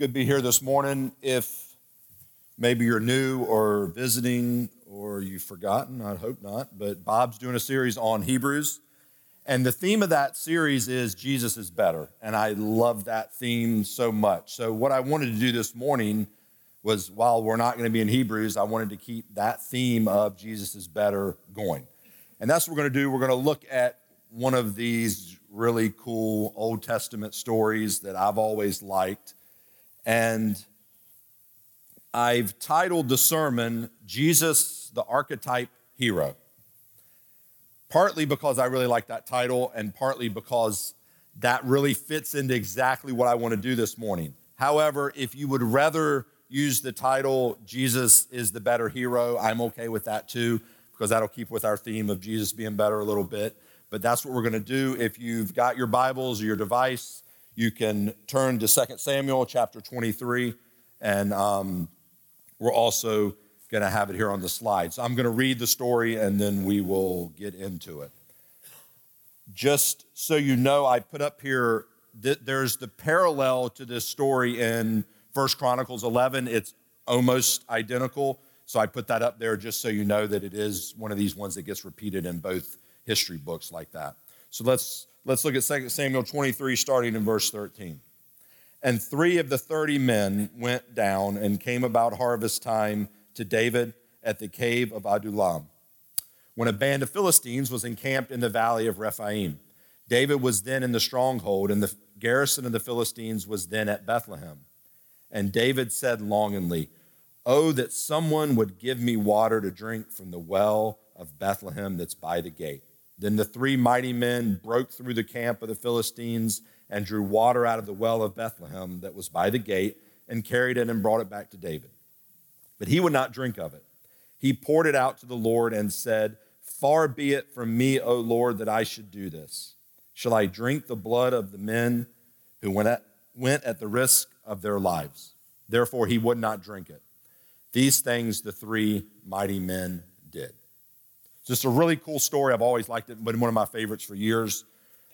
good to be here this morning. If maybe you're new or visiting or you've forgotten, I hope not, but Bob's doing a series on Hebrews. And the theme of that series is Jesus is better. And I love that theme so much. So, what I wanted to do this morning was while we're not going to be in Hebrews, I wanted to keep that theme of Jesus is better going. And that's what we're going to do. We're going to look at one of these really cool Old Testament stories that I've always liked. And I've titled the sermon, Jesus, the Archetype Hero. Partly because I really like that title, and partly because that really fits into exactly what I want to do this morning. However, if you would rather use the title, Jesus is the better hero, I'm okay with that too, because that'll keep with our theme of Jesus being better a little bit. But that's what we're going to do. If you've got your Bibles or your device, you can turn to 2 Samuel chapter 23, and um, we're also going to have it here on the slide. So I'm going to read the story and then we will get into it. Just so you know, I put up here that there's the parallel to this story in First Chronicles 11. It's almost identical. So I put that up there just so you know that it is one of these ones that gets repeated in both history books like that. So let's Let's look at 2 Samuel 23, starting in verse 13. And three of the 30 men went down and came about harvest time to David at the cave of Adullam, when a band of Philistines was encamped in the valley of Rephaim. David was then in the stronghold, and the garrison of the Philistines was then at Bethlehem. And David said longingly, Oh, that someone would give me water to drink from the well of Bethlehem that's by the gate. Then the three mighty men broke through the camp of the Philistines and drew water out of the well of Bethlehem that was by the gate and carried it and brought it back to David. But he would not drink of it. He poured it out to the Lord and said, Far be it from me, O Lord, that I should do this. Shall I drink the blood of the men who went at, went at the risk of their lives? Therefore, he would not drink it. These things the three mighty men did. Just a really cool story. I've always liked it, been one of my favorites for years.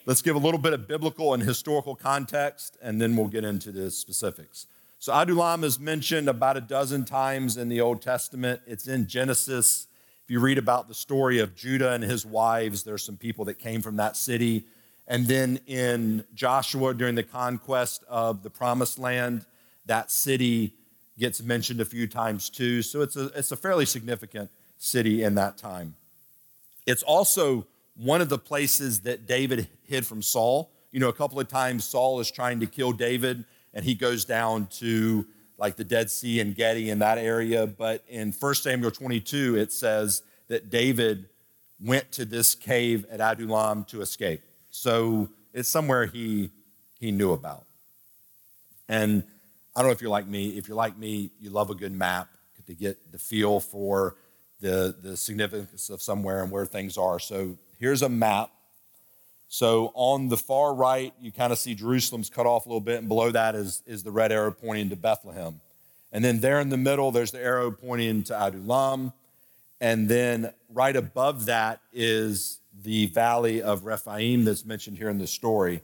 Let's give a little bit of biblical and historical context, and then we'll get into the specifics. So, Adullam is mentioned about a dozen times in the Old Testament. It's in Genesis. If you read about the story of Judah and his wives, there's some people that came from that city. And then in Joshua, during the conquest of the promised land, that city gets mentioned a few times too. So, it's a, it's a fairly significant city in that time. It's also one of the places that David hid from Saul. You know, a couple of times Saul is trying to kill David, and he goes down to like the Dead Sea En Gedi in that area. But in 1 Samuel 22, it says that David went to this cave at Adullam to escape. So it's somewhere he, he knew about. And I don't know if you're like me. If you're like me, you love a good map to get the feel for the, the significance of somewhere and where things are. So here's a map. So on the far right, you kind of see Jerusalem's cut off a little bit, and below that is, is the red arrow pointing to Bethlehem. And then there in the middle, there's the arrow pointing to Adullam. And then right above that is the valley of Rephaim that's mentioned here in the story.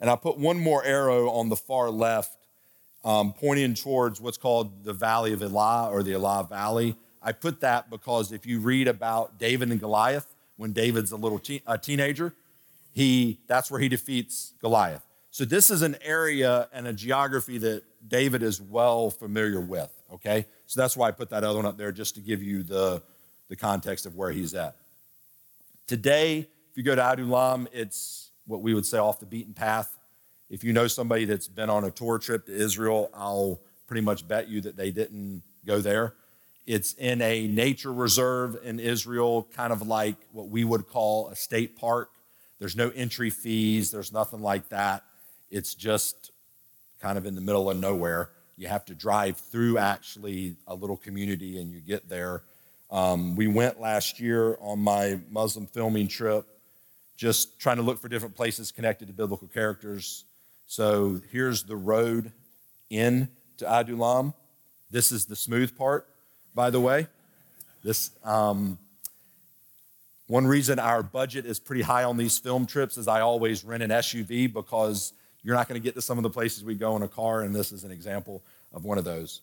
And I put one more arrow on the far left, um, pointing towards what's called the Valley of Elah or the Elah Valley. I put that because if you read about David and Goliath, when David's a little te- a teenager, he that's where he defeats Goliath. So this is an area and a geography that David is well familiar with. Okay, so that's why I put that other one up there just to give you the the context of where he's at. Today, if you go to Adullam, it's what we would say off the beaten path. If you know somebody that's been on a tour trip to Israel, I'll pretty much bet you that they didn't go there. It's in a nature reserve in Israel, kind of like what we would call a state park. There's no entry fees, there's nothing like that. It's just kind of in the middle of nowhere. You have to drive through actually a little community and you get there. Um, we went last year on my Muslim filming trip, just trying to look for different places connected to biblical characters. So here's the road in to Adullam. This is the smooth part by the way. This um, one reason our budget is pretty high on these film trips is I always rent an SUV because You're not going to get to some of the places we go in a car, and this is an example of one of those.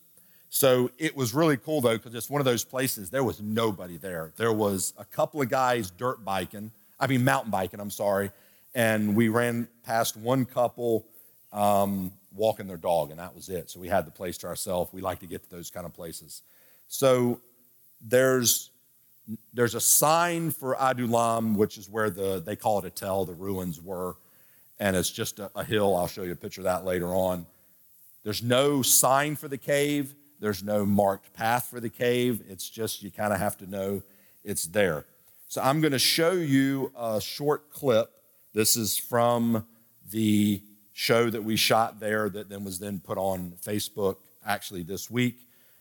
So it was really cool though, because it's one of those places, there was nobody there. There was a couple of guys dirt biking, I mean, mountain biking, I'm sorry. And we ran past one couple um, walking their dog, and that was it. So we had the place to ourselves. We like to get to those kind of places. So there's there's a sign for Adullam, which is where the they call it a tell, the ruins were, and it's just a, a hill. I'll show you a picture of that later on. There's no sign for the cave. There's no marked path for the cave. It's just you kind of have to know it's there. So I'm going to show you a short clip. This is from the show that we shot there that then was then put on Facebook actually this week.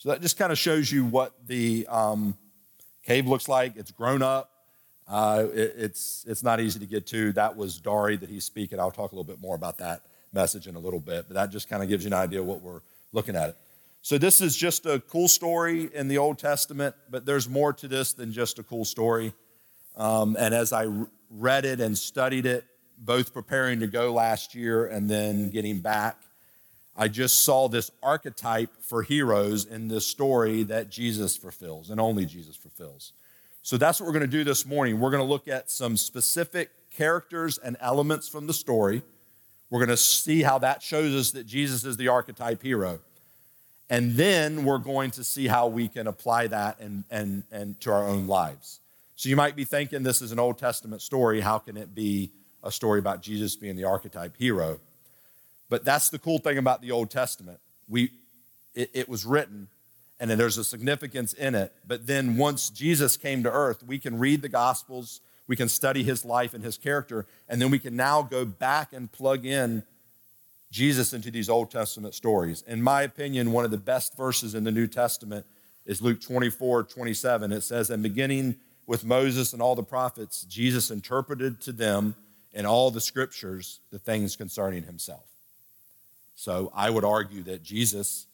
So that just kind of shows you what the um, cave looks like. It's grown up. Uh, it, it's, it's not easy to get to. That was Dari that he's speaking. I'll talk a little bit more about that message in a little bit, but that just kind of gives you an idea what we're looking at. So, this is just a cool story in the Old Testament, but there's more to this than just a cool story. Um, and as I read it and studied it, both preparing to go last year and then getting back, I just saw this archetype for heroes in this story that Jesus fulfills and only Jesus fulfills. So that's what we're going to do this morning. We're going to look at some specific characters and elements from the story. We're going to see how that shows us that Jesus is the archetype hero. And then we're going to see how we can apply that and, and, and to our own lives. So you might be thinking this is an Old Testament story. How can it be a story about Jesus being the archetype hero? But that's the cool thing about the Old Testament. We, it, it was written and there's a significance in it. But then once Jesus came to earth, we can read the Gospels, we can study his life and his character, and then we can now go back and plug in Jesus into these Old Testament stories. In my opinion, one of the best verses in the New Testament is Luke 24, 27. It says, And beginning with Moses and all the prophets, Jesus interpreted to them in all the scriptures the things concerning himself. So I would argue that Jesus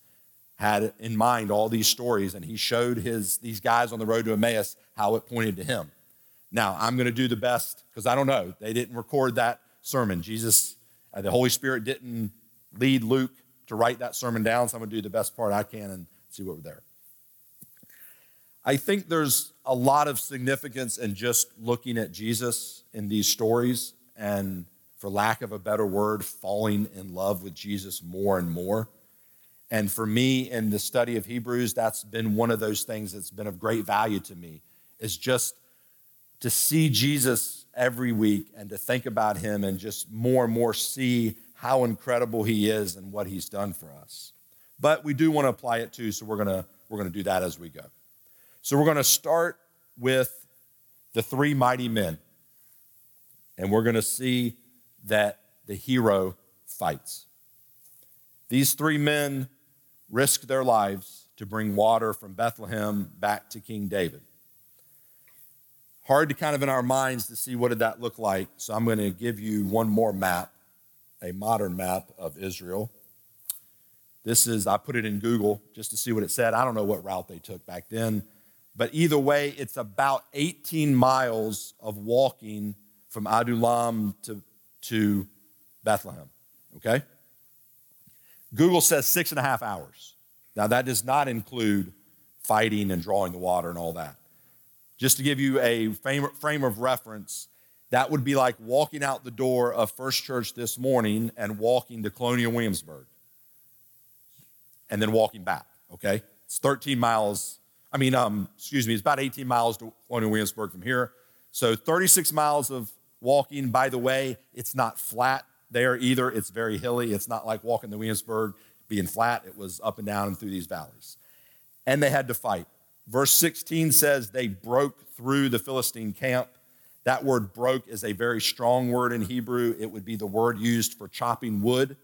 had in mind all these stories and he showed his these guys on the road to Emmaus how it pointed to him. Now, I'm going to do the best because I don't know. They didn't record that sermon. Jesus uh, the Holy Spirit didn't lead Luke to write that sermon down, so I'm going to do the best part I can and see what we're there. I think there's a lot of significance in just looking at Jesus in these stories and, for lack of a better word, falling in love with Jesus more and more. And for me, in the study of Hebrews, that's been one of those things that's been of great value to me, is just to see Jesus every week and to think about him and just more and more see how incredible he is and what he's done for us. But we do want to apply it too, so we're going to we're going to do that as we go. So we're going to start with the three mighty men. And we're going to see that the hero fights. These three men risked their lives to bring water from Bethlehem back to King David hard to kind of in our minds to see what did that look like. So I'm going to give you one more map, a modern map of Israel. This is, I put it in Google just to see what it said. I don't know what route they took back then. But either way, it's about 18 miles of walking from Adullam to, to Bethlehem. Okay? Google says six and a half hours. Now, that does not include fighting and drawing the water and all that. Just to give you a frame of reference, that would be like walking out the door of First Church this morning and walking to Colonial Williamsburg and then walking back, okay? It's 13 miles. I mean, um, excuse me, it's about 18 miles to Colonial Williamsburg from here. So 36 miles of walking. By the way, it's not flat there either. It's very hilly. It's not like walking to Williamsburg being flat. It was up and down and through these valleys. And they had to fight. Verse 16 says they broke through the Philistine camp. That word broke is a very strong word in Hebrew. It would be the word used for chopping wood.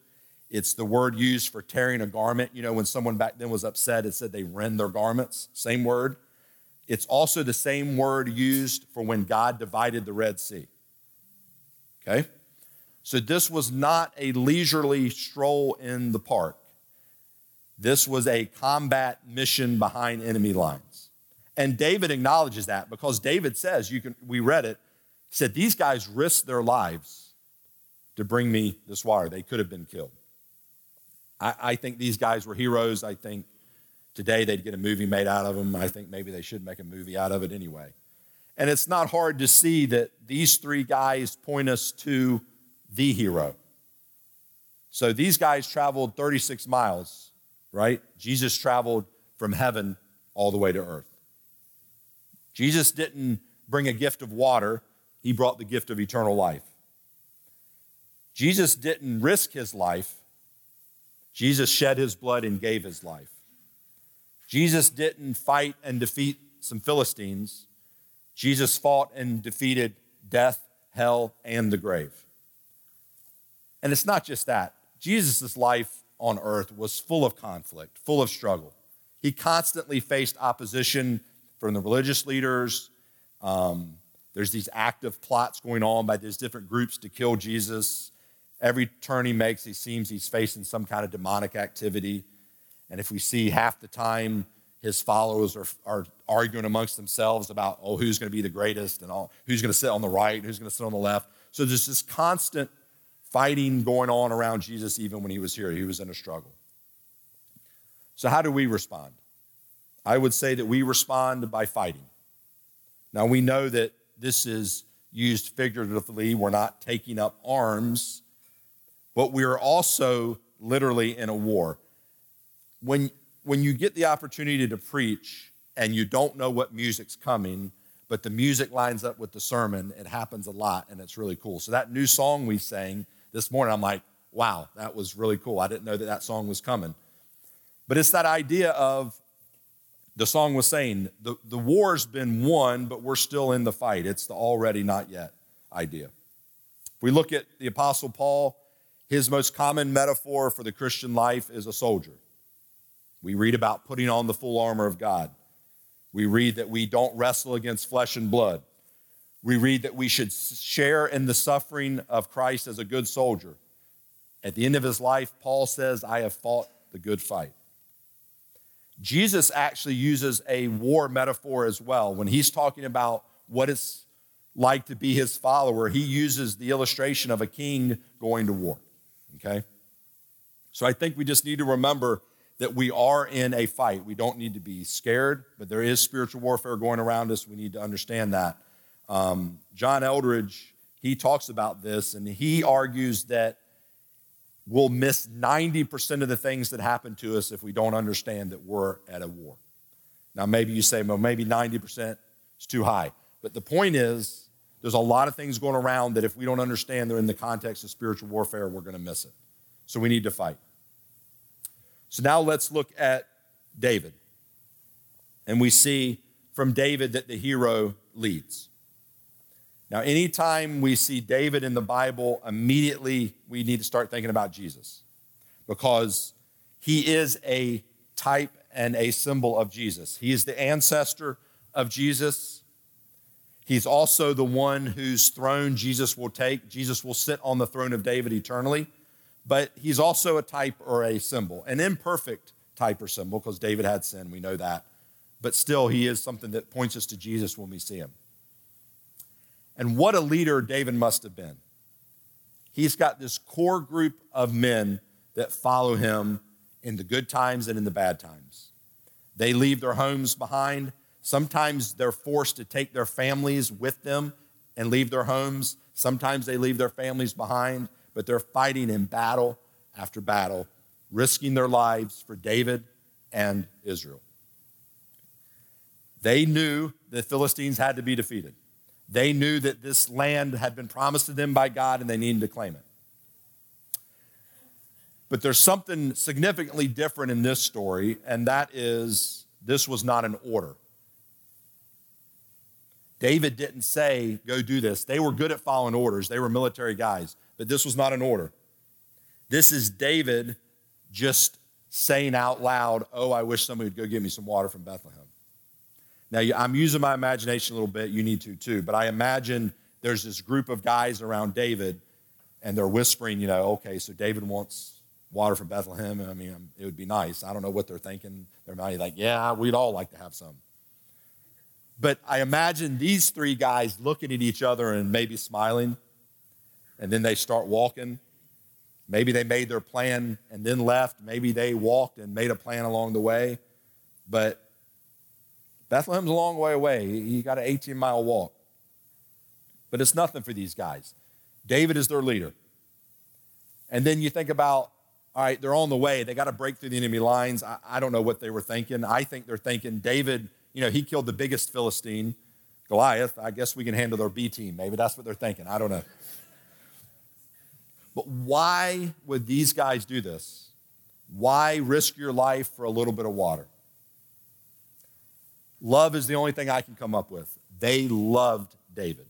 It's the word used for tearing a garment. You know, when someone back then was upset, it said they rend their garments. Same word. It's also the same word used for when God divided the Red Sea. Okay? So this was not a leisurely stroll in the park. This was a combat mission behind enemy lines. And David acknowledges that because David says, you can we read it, said, These guys risked their lives to bring me this water. They could have been killed. I, I think these guys were heroes. I think today they'd get a movie made out of them. I think maybe they should make a movie out of it anyway. And it's not hard to see that these three guys point us to the hero. So these guys traveled 36 miles, right? Jesus traveled from heaven all the way to earth. Jesus didn't bring a gift of water, he brought the gift of eternal life. Jesus didn't risk his life, Jesus shed his blood and gave his life. Jesus didn't fight and defeat some Philistines. Jesus fought and defeated death, hell, and the grave. And it's not just that. Jesus' life on earth was full of conflict, full of struggle. He constantly faced opposition from the religious leaders. Um, there's these active plots going on by these different groups to kill Jesus. Every turn he makes, he seems he's facing some kind of demonic activity. And if we see half the time his followers are, are arguing amongst themselves about, oh, who's going to be the greatest and all, who's going to sit on the right, who's going to sit on the left. So there's this constant fighting going on around Jesus even when he was here. He was in a struggle. So, how do we respond? I would say that we respond by fighting. Now, we know that this is used figuratively. We're not taking up arms but we are also literally in a war. When, when you get the opportunity to preach and you don't know what music's coming, but the music lines up with the sermon, it happens a lot and it's really cool. So, that new song we sang this morning, I'm like, wow, that was really cool. I didn't know that that song was coming. But it's that idea of the song was saying, the, the war's been won, but we're still in the fight. It's the already not yet idea. If we look at the Apostle Paul, his most common metaphor for the Christian life is a soldier. We read about putting on the full armor of God. We read that we don't wrestle against flesh and blood. We read that we should share in the suffering of Christ as a good soldier. At the end of his life, Paul says, I have fought the good fight. Jesus actually uses a war metaphor as well. When he's talking about what it's like to be his follower, he uses the illustration of a king going to war okay? So I think we just need to remember that we are in a fight. We don't need to be scared, but there is spiritual warfare going around us. We need to understand that. Um, John Eldredge, he talks about this, and he argues that we'll miss 90% of the things that happen to us if we don't understand that we're at a war. Now, maybe you say, well, maybe 90% is too high. But the point is, there's a lot of things going around that if we don't understand they're in the context of spiritual warfare, we're going to miss it. So we need to fight. So now let's look at David. And we see from David that the hero leads. Now, anytime we see David in the Bible, immediately we need to start thinking about Jesus because he is a type and a symbol of Jesus. He is the ancestor of Jesus. He's also the one whose throne Jesus will take. Jesus will sit on the throne of David eternally. But he's also a type or a symbol, an imperfect type or symbol, because David had sin, we know that. But still, he is something that points us to Jesus when we see him. And what a leader David must have been. He's got this core group of men that follow him in the good times and in the bad times. They leave their homes behind, Sometimes they're forced to take their families with them and leave their homes. Sometimes they leave their families behind, but they're fighting in battle after battle, risking their lives for David and Israel. They knew the Philistines had to be defeated. They knew that this land had been promised to them by God and they needed to claim it. But there's something significantly different in this story, and that is this was not an order. David didn't say, go do this. They were good at following orders, they were military guys, but this was not an order. This is David just saying out loud, Oh, I wish somebody would go get me some water from Bethlehem. Now, I'm using my imagination a little bit. You need to too. But I imagine there's this group of guys around David, and they're whispering, you know, okay, so David wants water from Bethlehem. I mean, um, it would be nice. I don't know what they're thinking. They're might like, yeah, we'd all like to have some. But I imagine these three guys looking at each other and maybe smiling, and then they start walking. Maybe they made their plan and then left. Maybe they walked and made a plan along the way. But Bethlehem's a long way away. You got an 18 mile walk. But it's nothing for these guys. David is their leader. And then you think about all right, they're on the way. They got to break through the enemy lines. I, I, don't know what they were thinking. I think they're thinking David, you know, he killed the biggest Philistine, Goliath. I guess we can handle their B team. Maybe that's what they're thinking. I don't know. But why would these guys do this? Why risk your life for a little bit of water? Love is the only thing I can come up with. They loved David.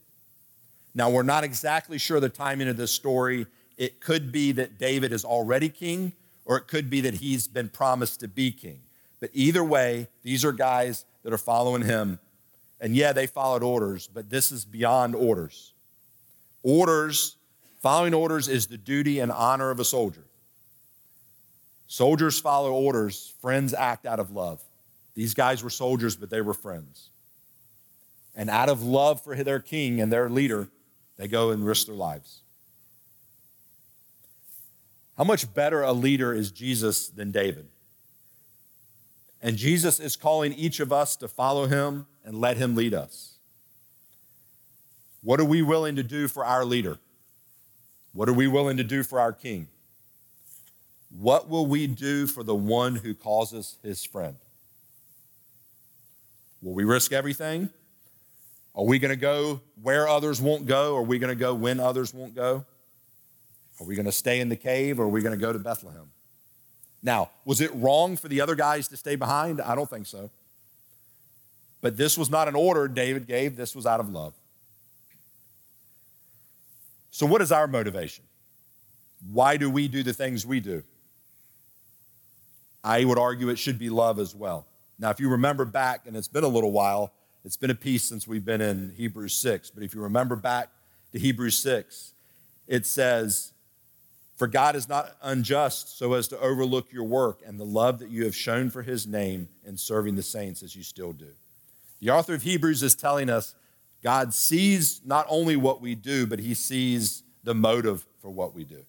Now, we're not exactly sure the timing of this story it could be that David is already king, or it could be that he's been promised to be king. But either way, these are guys that are following him. And yeah, they followed orders, but this is beyond orders. Orders, following orders is the duty and honor of a soldier. Soldiers follow orders, friends act out of love. These guys were soldiers, but they were friends. And out of love for their king and their leader, they go and risk their lives. How much better a leader is Jesus than David? And Jesus is calling each of us to follow him and let him lead us. What are we willing to do for our leader? What are we willing to do for our king? What will we do for the one who calls us his friend? Will we risk everything? Are we going to go where others won't go? Are we going to go when others won't go? Are we going to stay in the cave or are we going to go to Bethlehem? Now, was it wrong for the other guys to stay behind? I don't think so. But this was not an order David gave, this was out of love. So, what is our motivation? Why do we do the things we do? I would argue it should be love as well. Now, if you remember back, and it's been a little while, it's been a piece since we've been in Hebrews 6, but if you remember back to Hebrews 6, it says, for God is not unjust so as to overlook your work and the love that you have shown for his name in serving the saints as you still do. The author of Hebrews is telling us God sees not only what we do, but he sees the motive for what we do.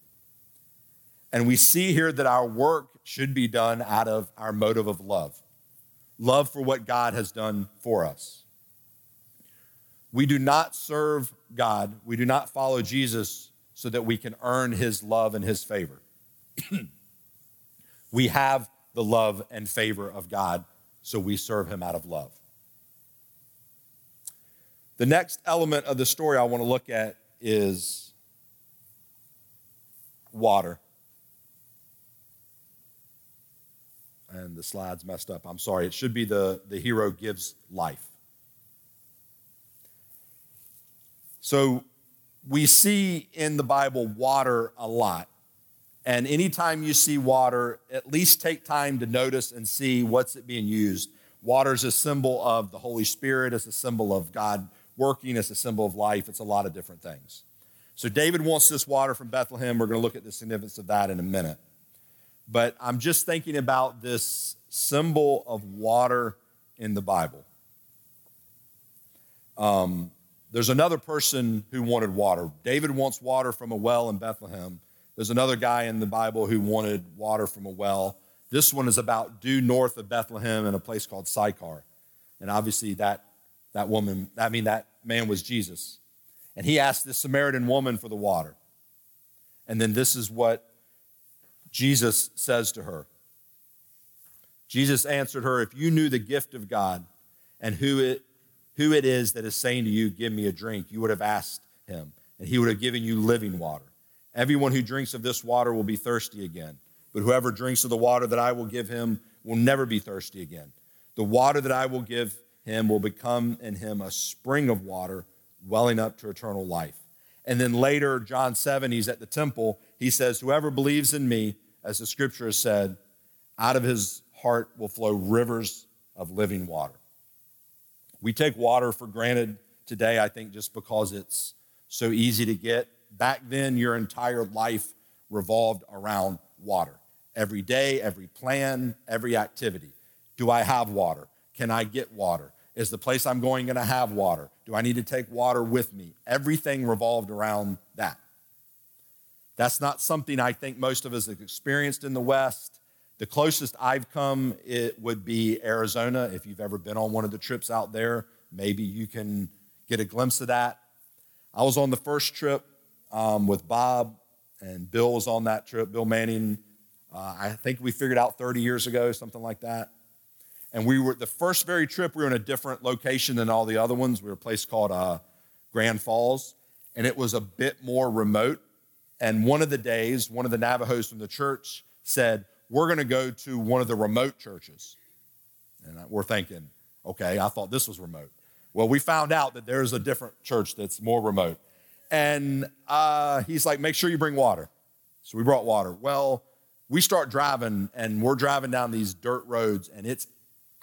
And we see here that our work should be done out of our motive of love love for what God has done for us. We do not serve God, we do not follow Jesus so that we can earn his love and his favor. we have the love and favor of God, so we serve him out of love. The next element of the story I want to look at is water. And the slide's messed up. I'm sorry. It should be the, the hero gives life. So we see in the Bible water a lot. And anytime you see water, at least take time to notice and see what's it being used. Water is a symbol of the Holy Spirit, it's a symbol of God working, it's a symbol of life, it's a lot of different things. So David wants this water from Bethlehem. We're going to look at the significance of that in a minute. But I'm just thinking about this symbol of water in the Bible. Um, there's another person who wanted water. David wants water from a well in Bethlehem. There's another guy in the Bible who wanted water from a well. This one is about due north of Bethlehem in a place called Sychar. And obviously that, that woman, I mean that man was Jesus. And he asked this Samaritan woman for the water. And then this is what Jesus says to her. Jesus answered her, If you knew the gift of God and who it who it is that is saying to you, Give me a drink, you would have asked him, and he would have given you living water. Everyone who drinks of this water will be thirsty again, but whoever drinks of the water that I will give him will never be thirsty again. The water that I will give him will become in him a spring of water welling up to eternal life. And then later, John 7, he's at the temple. He says, Whoever believes in me, as the scripture has said, out of his heart will flow rivers of living water. We take water for granted today, I think, just because it's so easy to get. Back then, your entire life revolved around water. Every day, every plan, every activity. Do I have water? Can I get water? Is the place I'm going going to have water? Do I need to take water with me? Everything revolved around that. That's not something I think most of us have experienced in the West. The closest I've come it would be Arizona. If you've ever been on one of the trips out there, maybe you can get a glimpse of that. I was on the first trip um, with Bob, and Bill was on that trip. Bill Manning, uh, I think we figured out 30 years ago, something like that. And we were the first very trip. We were in a different location than all the other ones. We were a place called uh, Grand Falls, and it was a bit more remote. And one of the days, one of the Navajos from the church said, "We're going to go to one of the remote churches." And we're thinking, "Okay, I thought this was remote." Well, we found out that there's a different church that's more remote. And uh, he's like, "Make sure you bring water." So we brought water. Well, we start driving, and we're driving down these dirt roads, and it's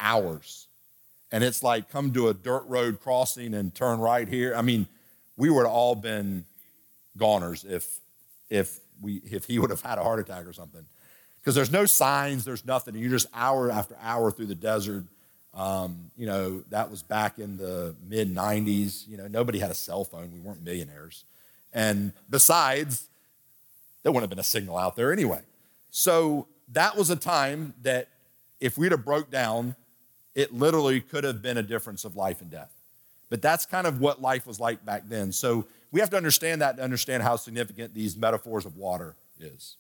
hours. And it's like come to a dirt road crossing and turn right here. I mean, we would have all been goners if if we if he would have had a heart attack or something. Because there's no signs, there's nothing. You're just hour after hour through the desert. Um, you know, that was back in the mid 90s. You know, nobody had a cell phone. We weren't millionaires. And besides, there wouldn't have been a signal out there anyway. So that was a time that if we'd have broke down it literally could have been a difference of life and death. But that's kind of what life was like back then. So we have to understand that to understand how significant these metaphors of water is.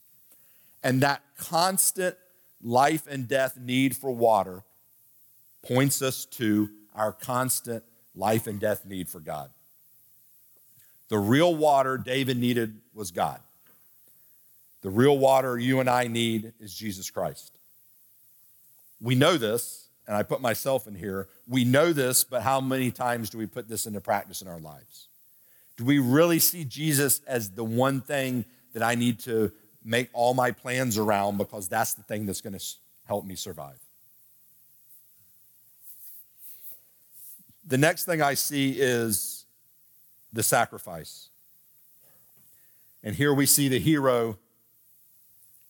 And that constant life and death need for water points us to our constant life and death need for God. The real water David needed was God. The real water you and I need is Jesus Christ. We know this and I put myself in here, we know this, but how many times do we put this into practice in our lives? Do we really see Jesus as the one thing that I need to make all my plans around because that's the thing that's going to help me survive? The next thing I see is the sacrifice. And here we see the hero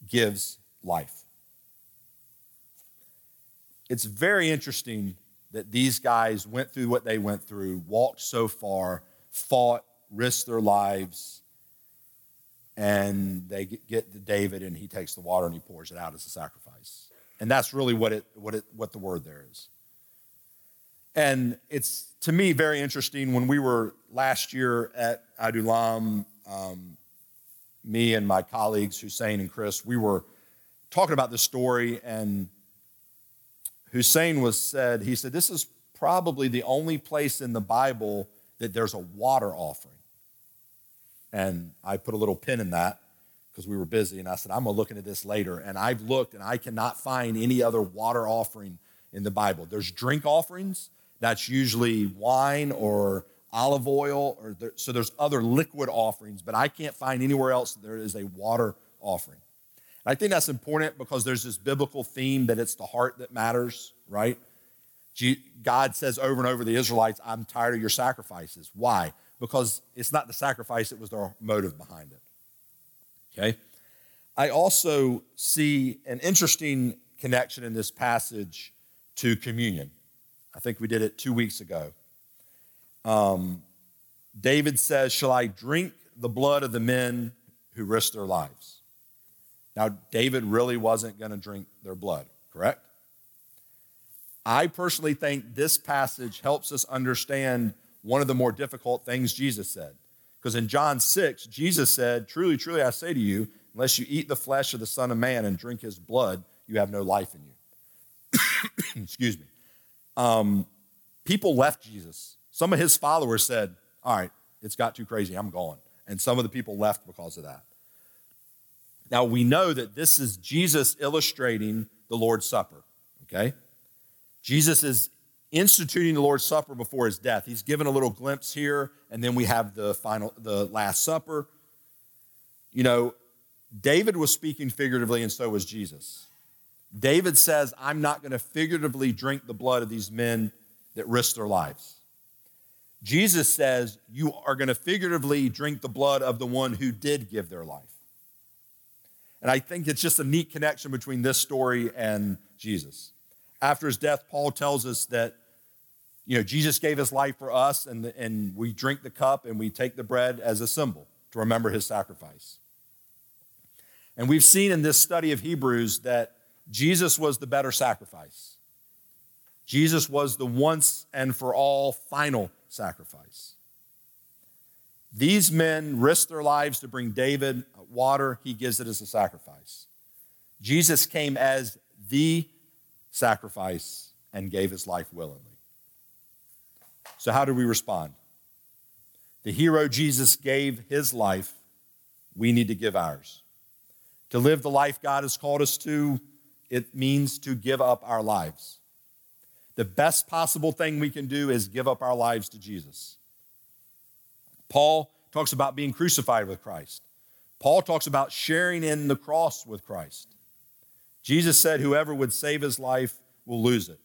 gives life. It's very interesting that these guys went through what they went through, walked so far, fought, risked their lives, and they get to David and he takes the water and he pours it out as a sacrifice. And that's really what it what it what the word there is. And it's to me very interesting when we were last year at Adullam, um, me and my colleagues Hussein and Chris, we were talking about this story and Hussein was said, he said, this is probably the only place in the Bible that there's a water offering. And I put a little pin in that because we were busy. And I said, I'm going to look into this later. And I've looked and I cannot find any other water offering in the Bible. There's drink offerings, that's usually wine or olive oil. Or there, so there's other liquid offerings, but I can't find anywhere else there is a water offering. I think that's important because there's this biblical theme that it's the heart that matters, right? God says over and over to the Israelites, I'm tired of your sacrifices. Why? Because it's not the sacrifice, it was their motive behind it. Okay? I also see an interesting connection in this passage to communion. I think we did it two weeks ago. Um, David says, Shall I drink the blood of the men who risked their lives? Now, David really wasn't going to drink their blood, correct? I personally think this passage helps us understand one of the more difficult things Jesus said. Because in John 6, Jesus said, Truly, truly, I say to you, unless you eat the flesh of the Son of Man and drink his blood, you have no life in you. Excuse me. Um, people left Jesus. Some of his followers said, All right, it's got too crazy, I'm going. And some of the people left because of that. Now we know that this is Jesus illustrating the Lord's Supper, okay? Jesus is instituting the Lord's Supper before his death. He's given a little glimpse here, and then we have the final, the Last Supper. You know, David was speaking figuratively, and so was Jesus. David says, I'm not going to figuratively drink the blood of these men that risked their lives. Jesus says, You are going to figuratively drink the blood of the one who did give their life. And I think it's just a neat connection between this story and Jesus. After his death, Paul tells us that you know, Jesus gave his life for us, and, and we drink the cup and we take the bread as a symbol to remember his sacrifice. And we've seen in this study of Hebrews that Jesus was the better sacrifice. Jesus was the once and for all final sacrifice. These men risked their lives to bring David water, he gives it as a sacrifice. Jesus came as the sacrifice and gave his life willingly. So, how do we respond? The hero Jesus gave his life, we need to give ours. To live the life God has called us to, it means to give up our lives. The best possible thing we can do is give up our lives to Jesus. Paul talks about being crucified with Christ. Paul talks about sharing in the cross with Christ. Jesus said, Whoever would save his life will lose it.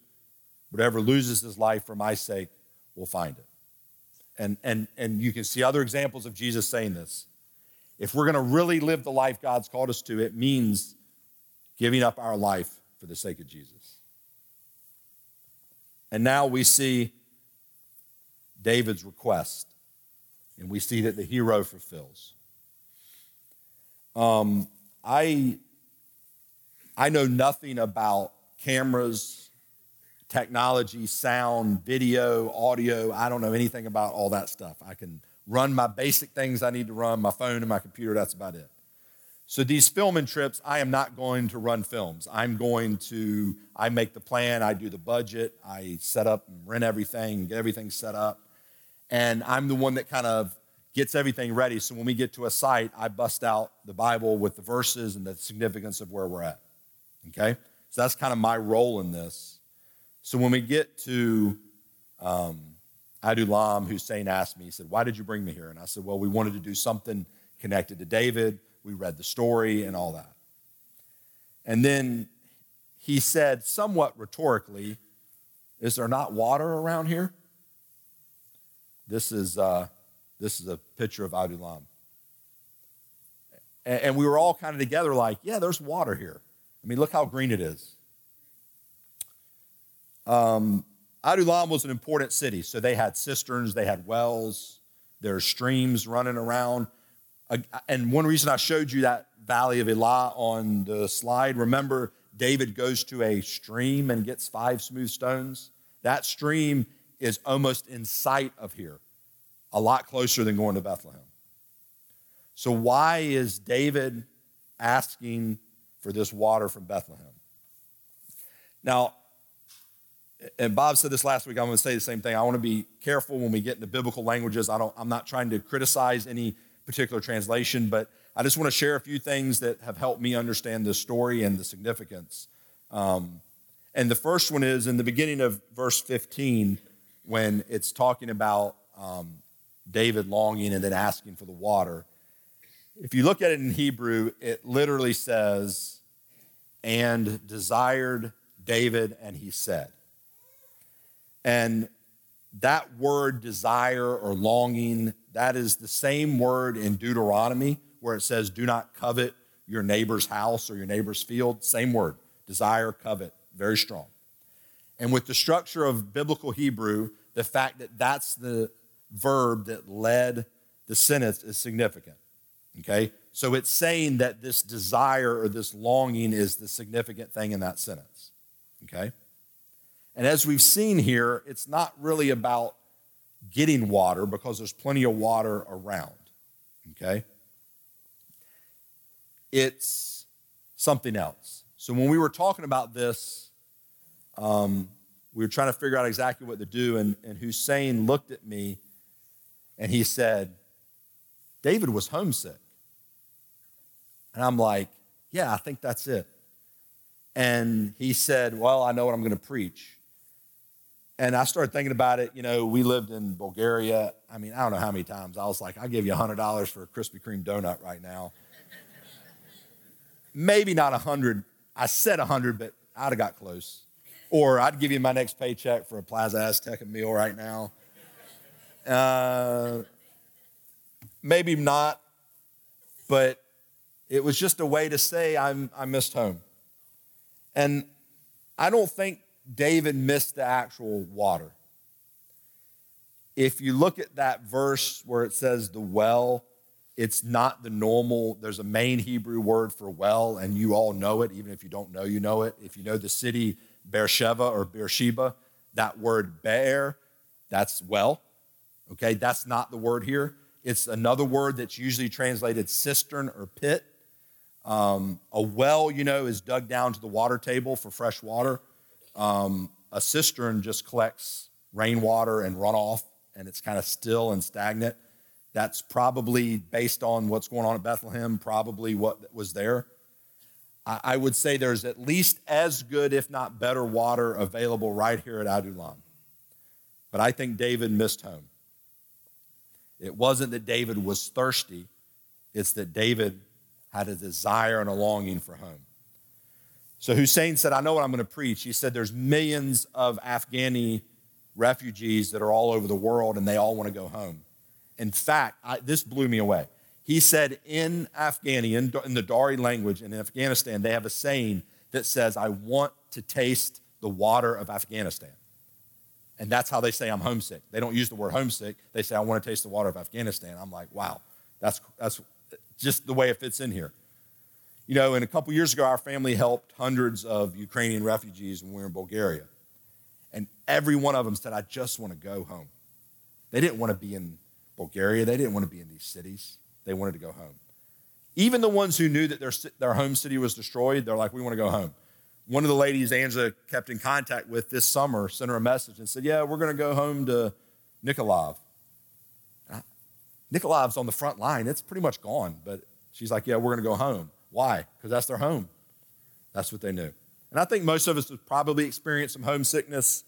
Whatever loses his life for my sake will find it. And, and, and you can see other examples of Jesus saying this. If we're going to really live the life God's called us to, it means giving up our life for the sake of Jesus. And now we see David's request, and we see that the hero fulfills. Um, I, I know nothing about cameras, technology, sound, video, audio. I don't know anything about all that stuff. I can run my basic things I need to run, my phone and my computer, that's about it. So these filming trips, I am not going to run films. I'm going to, I make the plan, I do the budget, I set up and rent everything, get everything set up. And I'm the one that kind of gets everything ready. So when we get to a site, I bust out the Bible with the verses and the significance of where we're at. Okay? So that's kind of my role in this. So when we get to um, Adullam, Hussein asked me, he said, Why did you bring me here? And I said, Well, we wanted to do something connected to David we read the story and all that. And then he said, somewhat rhetorically, Is there not water around here? This is, uh, this is a picture of Adullam. And, and we were all kind of together, like, Yeah, there's water here. I mean, look how green it is. Um, Adullam was an important city, so they had cisterns, they had wells, there are streams running around and one reason I showed you that valley of Elah on the slide, remember David goes to a stream and gets five smooth stones? That stream is almost in sight of here, a lot closer than going to Bethlehem. So, why is David asking for this water from Bethlehem? Now, and Bob said this last week, I'm going to say the same thing. I want to be careful when we get into biblical languages. I don't, I'm not trying to criticize any particular translation, but I just want to share a few things that have helped me understand this story and the significance. Um, and the first one is in the beginning of verse 15, when it's talking about um, David longing and then asking for the water. If you look at it in Hebrew, it literally says, and desired David, and he said. And that word desire or longing, that is the same word in Deuteronomy where it says, do not covet your neighbor's house or your neighbor's field. Same word, desire, covet, very strong. And with the structure of biblical Hebrew, the fact that that's the verb that led the sentence is significant. Okay? So it's saying that this desire or this longing is the significant thing in that sentence. Okay? And as we've seen here, it's not really about getting water because there's plenty of water around. Okay? It's something else. So when we were talking about this, um, we were trying to figure out exactly what to do, and, and Hussein looked at me and he said, David was homesick. And I'm like, yeah, I think that's it. And he said, Well, I know what I'm going to preach. And I started thinking about it. You know, we lived in Bulgaria. I mean, I don't know how many times I was like, I'll give you $100 for a Krispy Kreme donut right now. Maybe not 100. I said 100, but I'd have got close. Or I'd give you my next paycheck for a Plaza Azteca meal right now. Uh, maybe not, but it was just a way to say I'm, I missed home. And I don't think David missed the actual water. If you look at that verse where it says the well, it's not the normal, there's a main Hebrew word for well, and you all know it, even if you don't know, you know it. If you know the city Beersheba or Beersheba, that word bear, that's well. Okay, that's not the word here. It's another word that's usually translated cistern or pit. Um, a well, you know, is dug down to the water table for fresh water. Um, a cistern just collects rainwater and runoff, and it's kind of still and stagnant. That's probably based on what's going on at Bethlehem, probably what was there. I, would say there's at least as good, if not better, water available right here at Adullam. But I think David missed home. It wasn't that David was thirsty, it's that David had a desire and a longing for home. So Hussein said, I know what I'm going to preach. He said, There's millions of Afghani refugees that are all over the world and they all want to go home. In fact, I, this blew me away. He said, In Afghani, in, in the Dari language in Afghanistan, they have a saying that says, I want to taste the water of Afghanistan. And that's how they say I'm homesick. They don't use the word homesick. They say I want to taste the water of Afghanistan. I'm like, wow, that's, that's just the way it fits in here. You know, and a couple years ago, our family helped hundreds of Ukrainian refugees when we were in Bulgaria. And every one of them said, I just want to go home. They didn't want to be in Bulgaria. They didn't want to be in these cities. They wanted to go home. Even the ones who knew that their, their home city was destroyed, they're like, we want to go home. One of the ladies Angela kept in contact with this summer sent her a message and said, Yeah, we're going to go home to Nikolaev. Nikolaev's on the front line. It's pretty much gone. But she's like, Yeah, we're going to go home. Why? Because that's their home. That's what they knew. And I think most of us have probably experienced some homesickness,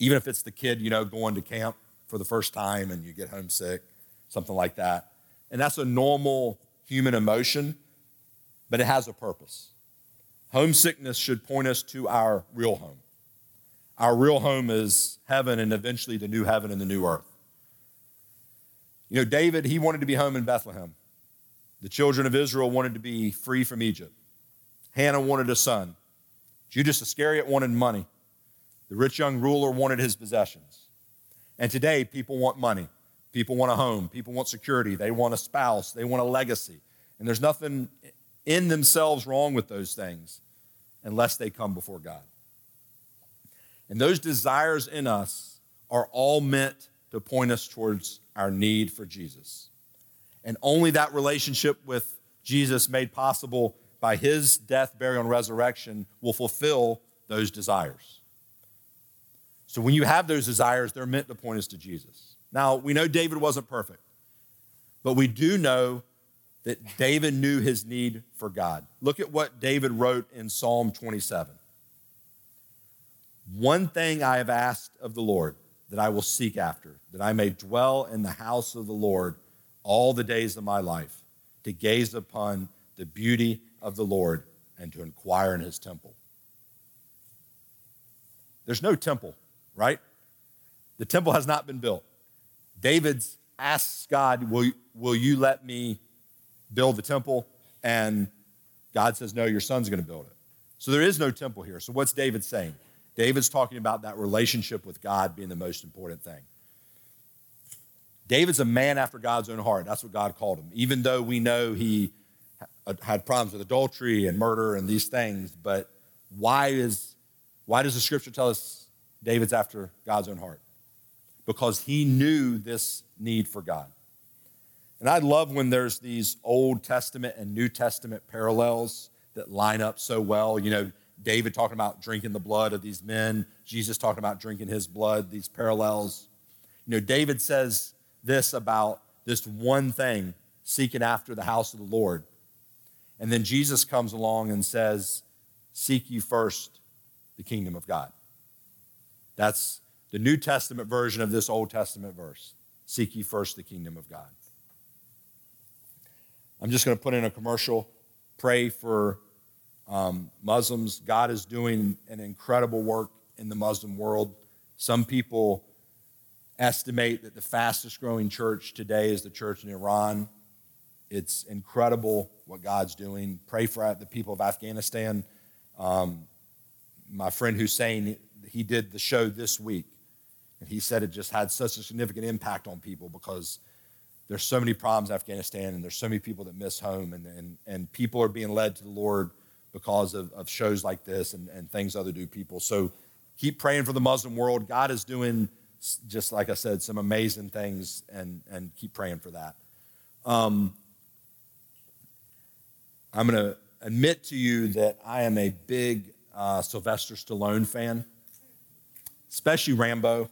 even if it's the kid, you know, going to camp for the first time and you get homesick, something like that. And that's a normal human emotion, but it has a purpose. Homesickness should point us to our real home. Our real home is heaven and eventually the new heaven and the new earth. You know, David, he wanted to be home in Bethlehem. The children of Israel wanted to be free from Egypt. Hannah wanted a son. Judas Iscariot wanted money. The rich young ruler wanted his possessions. And today, people want money. People want a home. People want security. They want a spouse. They want a legacy. And there's nothing in themselves wrong with those things unless they come before God. And those desires in us are all meant to point us towards our need for Jesus. And only that relationship with Jesus, made possible by his death, burial, and resurrection, will fulfill those desires. So when you have those desires, they're meant to point us to Jesus. Now, we know David wasn't perfect, but we do know that David knew his need for God. Look at what David wrote in Psalm 27. One thing I have asked of the Lord that I will seek after, that I may dwell in the house of the Lord all the days of my life, to gaze upon the beauty of the Lord and to inquire in his temple. There's no temple, right? The temple has not been built. David's asks God, will, will you let me build the temple? And God says, No, your son's going to build it. So there is no temple here. So what's David saying? David's talking about that relationship with God being the most important thing. David's a man after God's own heart. That's what God called him. Even though we know he had problems with adultery and murder and these things, but why is why does the scripture tell us David's after God's own heart? Because he knew this need for God. And I love when there's these Old Testament and New Testament parallels that line up so well. You know, David talking about drinking the blood of these men, Jesus talking about drinking his blood, these parallels. You know, David says this about this one thing, seeking after the house of the Lord. And then Jesus comes along and says, Seek you first the kingdom of God. That's the New Testament version of this Old Testament verse Seek ye first the kingdom of God. I'm just going to put in a commercial. Pray for um, Muslims. God is doing an incredible work in the Muslim world. Some people estimate that the fastest growing church today is the church in Iran. It's incredible what God's doing. Pray for the people of Afghanistan. Um, my friend Hussein, he did the show this week, and he said it just had such a significant impact on people because there's so many problems in Afghanistan, and there's so many people that miss home, and, and, and people are being led to the Lord because of, of shows like this and, and things other do people. So keep praying for the Muslim world. God is doing, just like I said, some amazing things, and, and keep praying for that. Um, I'm going to admit to you that I am a big uh, Sylvester Stallone fan, especially Rambo,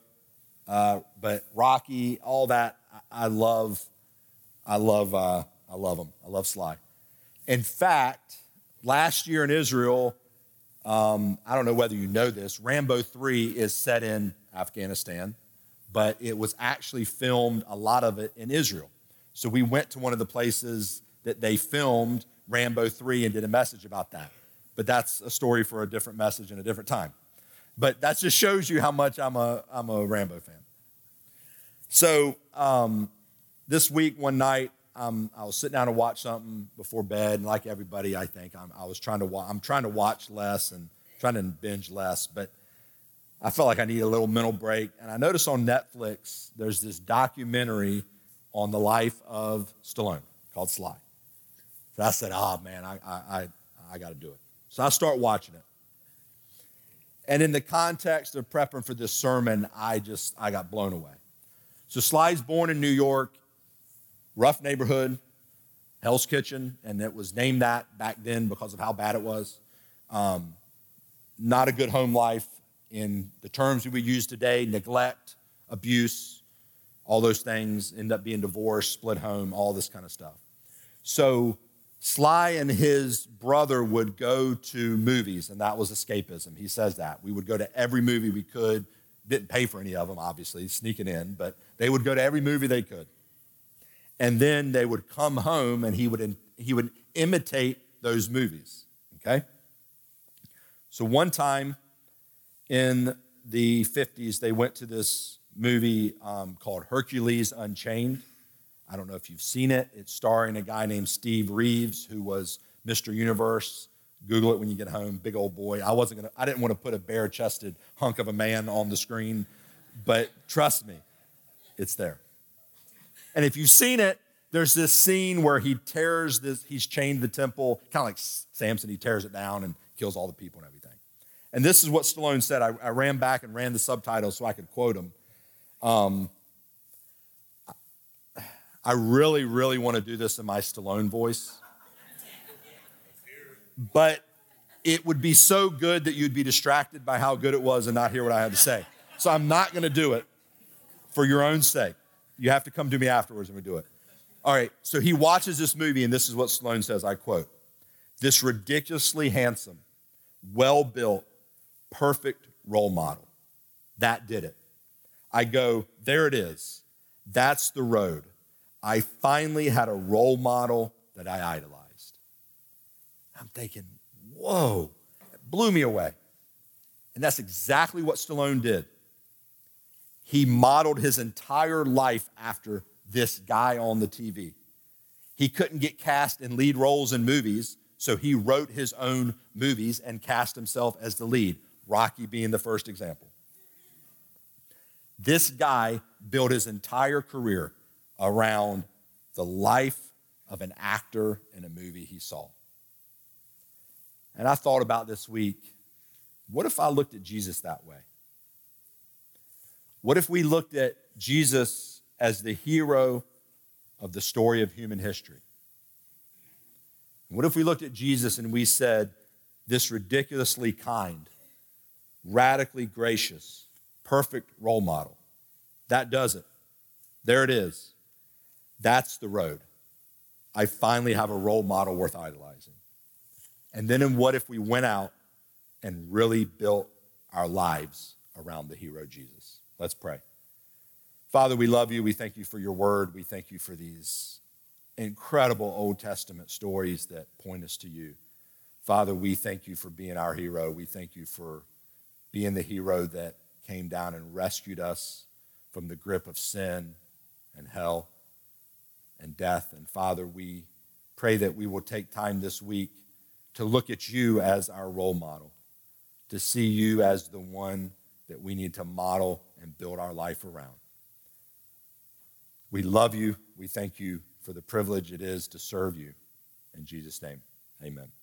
uh, but Rocky, all that. I, I love. I love. Uh, I love them. I love Sly. In fact, last year in Israel, um, I don't know whether you know this. Rambo Three is set in Afghanistan, but it was actually filmed a lot of it in Israel. So we went to one of the places that they filmed Rambo 3 and did a message about that. But that's a story for a different message and a different time. But that just shows you how much I'm a, I'm a Rambo fan. So um, this week, one night, um, I was sitting down to watch something before bed, and like everybody, I think I'm, I was trying to wa- I'm trying to watch less and trying to binge less, but I felt like I need a little mental break. And I noticed on Netflix there's this documentary on the life of Stallone called Sly. So I said, oh man, I, I, I, I got to do it. So I start watching it. And in the context of prepping for this sermon, I just, I got blown away. So Sly's born in New York, rough neighborhood, Hell's Kitchen, and it was named that back then because of how bad it was. Um, not a good home life in the terms we would use today neglect, abuse, all those things, end up being divorced, split home, all this kind of stuff. So Sly and his brother would go to movies, and that was escapism. He says that. We would go to every movie we could. Didn't pay for any of them, obviously, sneaking in, but they would go to every movie they could. And then they would come home and he would, he would imitate those movies, okay? So one time in the 50s, they went to this movie um, called Hercules Unchained. I don't know if you've seen it. It's starring a guy named Steve Reeves, who was Mr. Universe. Google it when you get home. Big old boy. I wasn't gonna. I didn't want to put a bare-chested hunk of a man on the screen, but trust me, it's there. And if you've seen it, there's this scene where he tears this. He's chained the temple, kind of like Samson. He tears it down and kills all the people and everything. And this is what Stallone said. I, I ran back and ran the subtitles so I could quote him. Um, I really, really want to do this in my Stallone voice. But it would be so good that you'd be distracted by how good it was and not hear what I had to say. So I'm not going to do it for your own sake. You have to come to me afterwards and we do it. All right, so he watches this movie, and this is what Stallone says I quote, this ridiculously handsome, well built, perfect role model. That did it. I go, there it is. That's the road. I finally had a role model that I idolized. I'm thinking, whoa, it blew me away. And that's exactly what Stallone did. He modeled his entire life after this guy on the TV. He couldn't get cast in lead roles in movies, so he wrote his own movies and cast himself as the lead, Rocky being the first example. This guy built his entire career around the life of an actor in a movie he saw. And I thought about this week what if I looked at Jesus that way? What if we looked at Jesus as the hero of the story of human history? What if we looked at Jesus and we said, this ridiculously kind, radically gracious, perfect role model? That does it. There it is. That's the road. I finally have a role model worth idolizing. And then, in what if we went out and really built our lives around the hero Jesus. Let's pray. Father, we love you. We thank you for your word. We thank you for these incredible Old Testament stories that point us to you. Father, we thank you for being our hero. We thank you for being the hero that came down and rescued us from the grip of sin and hell and death. And Father, we pray that we will take time this week to look at you as our role model, to see you as the one that we need to model and build our life around. We love you. We thank you for the privilege it is to serve you. In Jesus' name, amen.